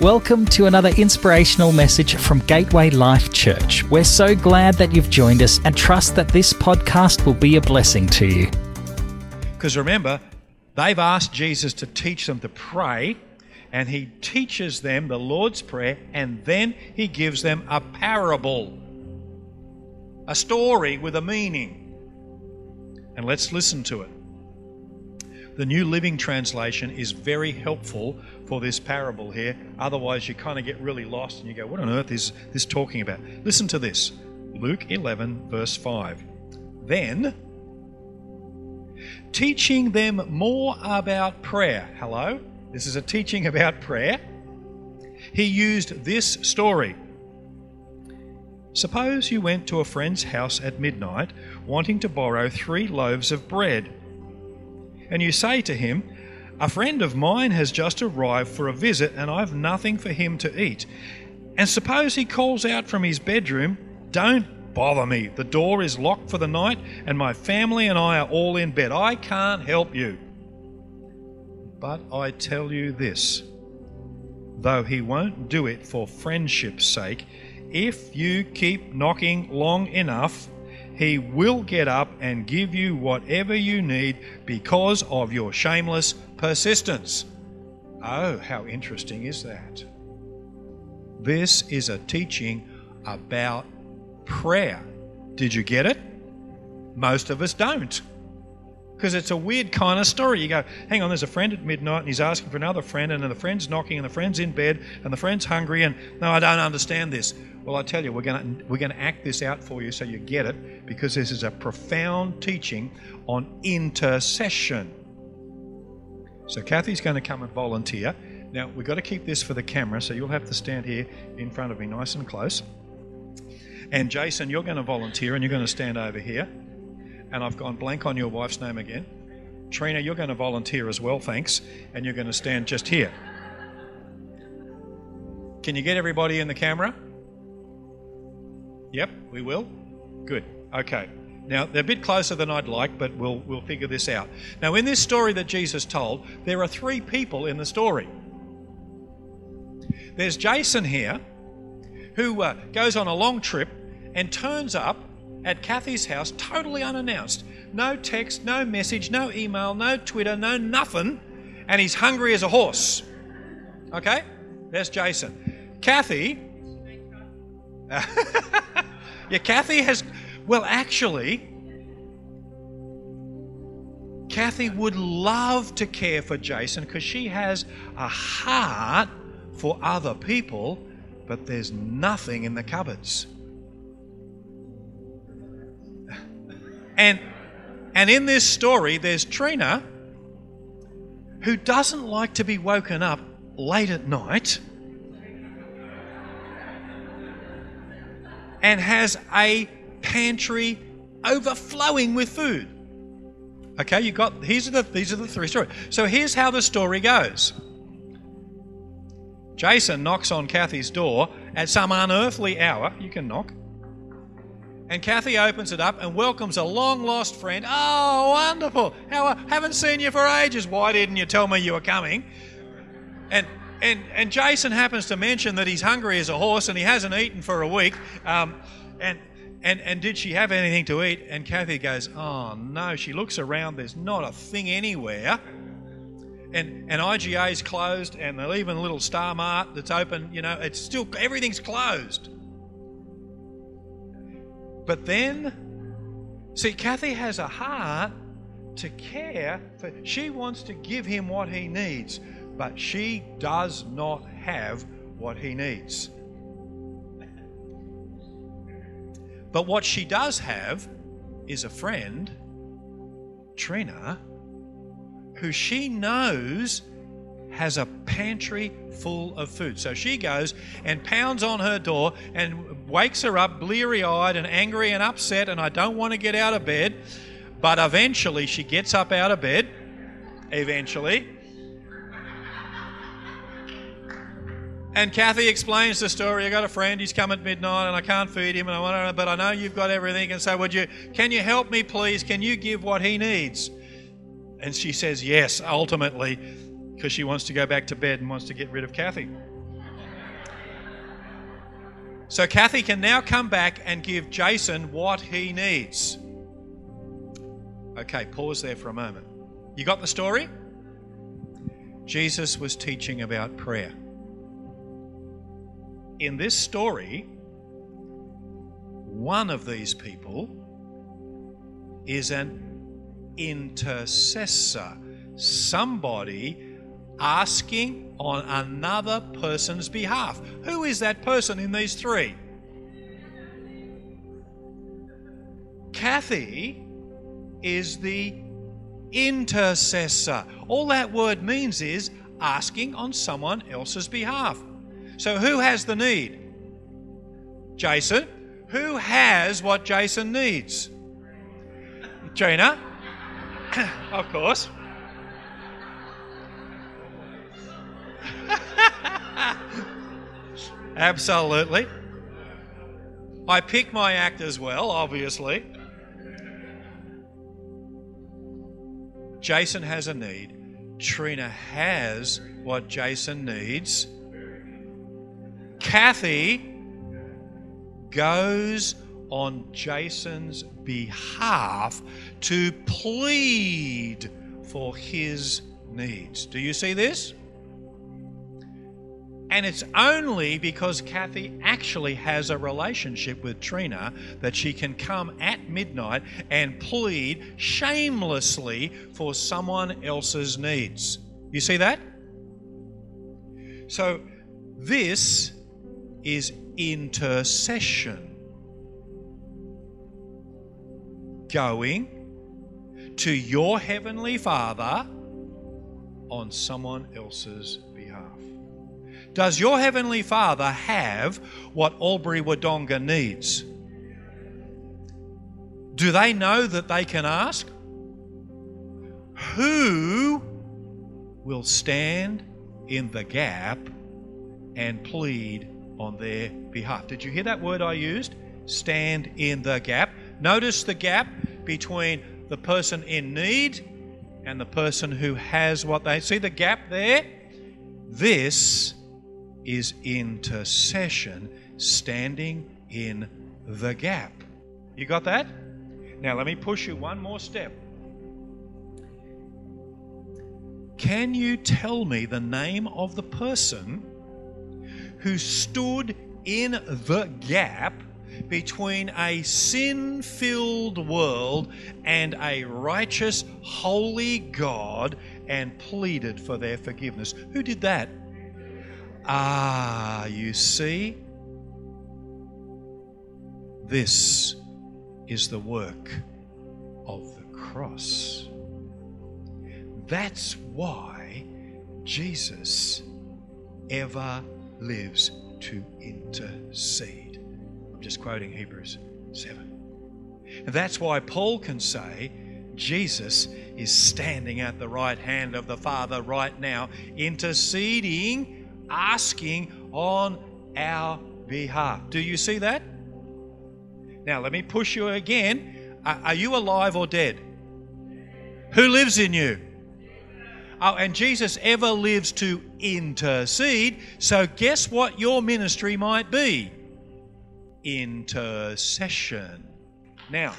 Welcome to another inspirational message from Gateway Life Church. We're so glad that you've joined us and trust that this podcast will be a blessing to you. Because remember, they've asked Jesus to teach them to pray, and he teaches them the Lord's Prayer, and then he gives them a parable, a story with a meaning. And let's listen to it. The New Living Translation is very helpful for this parable here. Otherwise, you kind of get really lost and you go, What on earth is this talking about? Listen to this Luke 11, verse 5. Then, teaching them more about prayer. Hello? This is a teaching about prayer. He used this story. Suppose you went to a friend's house at midnight wanting to borrow three loaves of bread and you say to him, A friend of mine has just arrived for a visit, and I've nothing for him to eat. And suppose he calls out from his bedroom, Don't bother me. The door is locked for the night, and my family and I are all in bed. I can't help you. But I tell you this though he won't do it for friendship's sake, if you keep knocking long enough, he will get up and give you whatever you need because of your shameless persistence. Oh, how interesting is that? This is a teaching about prayer. Did you get it? Most of us don't. Because it's a weird kind of story. You go, hang on, there's a friend at midnight and he's asking for another friend, and the friend's knocking, and the friend's in bed, and the friend's hungry, and no, I don't understand this. Well, I tell you, we're going to we're going to act this out for you so you get it because this is a profound teaching on intercession. So Kathy's going to come and volunteer. Now we've got to keep this for the camera, so you'll have to stand here in front of me, nice and close. And Jason, you're going to volunteer, and you're going to stand over here. And I've gone blank on your wife's name again. Trina, you're going to volunteer as well, thanks. And you're going to stand just here. Can you get everybody in the camera? Yep, we will. Good. Okay. Now they're a bit closer than I'd like, but we'll we'll figure this out. Now, in this story that Jesus told, there are three people in the story. There's Jason here, who uh, goes on a long trip and turns up at Kathy's house totally unannounced. No text, no message, no email, no Twitter, no nothing, and he's hungry as a horse. Okay, there's Jason. Kathy. Yeah, Kathy has. Well, actually, Kathy would love to care for Jason because she has a heart for other people, but there's nothing in the cupboards. And and in this story, there's Trina who doesn't like to be woken up late at night and has a pantry overflowing with food. Okay, you got these are the these are the three stories. So here's how the story goes. Jason knocks on Kathy's door at some unearthly hour. You can knock. And Kathy opens it up and welcomes a long lost friend. Oh, wonderful. How haven't seen you for ages. Why didn't you tell me you were coming? And and, and Jason happens to mention that he's hungry as a horse and he hasn't eaten for a week. Um, and, and, and did she have anything to eat? And Kathy goes, Oh no. She looks around, there's not a thing anywhere. And, and IGA's closed, and even a little Star Mart that's open. You know, it's still, everything's closed. But then, see, Kathy has a heart to care for, she wants to give him what he needs but she does not have what he needs. But what she does have is a friend, Trina, who she knows has a pantry full of food. So she goes and pounds on her door and wakes her up bleary eyed and angry and upset, and I don't want to get out of bed. But eventually she gets up out of bed, eventually, And Kathy explains the story. I got a friend, he's come at midnight and I can't feed him and I want to, but I know you've got everything. And so would you, can you help me please? Can you give what he needs? And she says yes, ultimately, because she wants to go back to bed and wants to get rid of Kathy. So Kathy can now come back and give Jason what he needs. Okay, pause there for a moment. You got the story? Jesus was teaching about prayer. In this story, one of these people is an intercessor, somebody asking on another person's behalf. Who is that person in these three? Kathy is the intercessor. All that word means is asking on someone else's behalf. So, who has the need? Jason. Who has what Jason needs? Gina. of course. Absolutely. I pick my act as well, obviously. Jason has a need. Trina has what Jason needs. Kathy goes on Jason's behalf to plead for his needs. Do you see this? And it's only because Kathy actually has a relationship with Trina that she can come at midnight and plead shamelessly for someone else's needs. You see that? So, this is intercession. Going to your Heavenly Father on someone else's does your Heavenly Father have what Albury Wodonga needs? Do they know that they can ask? Who will stand in the gap and plead on their behalf? Did you hear that word I used? Stand in the gap. Notice the gap between the person in need and the person who has what they see the gap there? This is intercession, standing in the gap. You got that? Now, let me push you one more step. Can you tell me the name of the person who stood in the gap between a sin filled world and a righteous, holy God and pleaded for their forgiveness? Who did that? Ah, you see? This is the work of the cross. That's why Jesus ever lives to intercede. I'm just quoting Hebrews 7. And that's why Paul can say, Jesus is standing at the right hand of the Father right now, interceding asking on our behalf. Do you see that? Now, let me push you again. Are, you alive or dead? Who lives in you? Oh, and Jesus ever lives to intercede. So, guess what your ministry might be? Intercession. Now,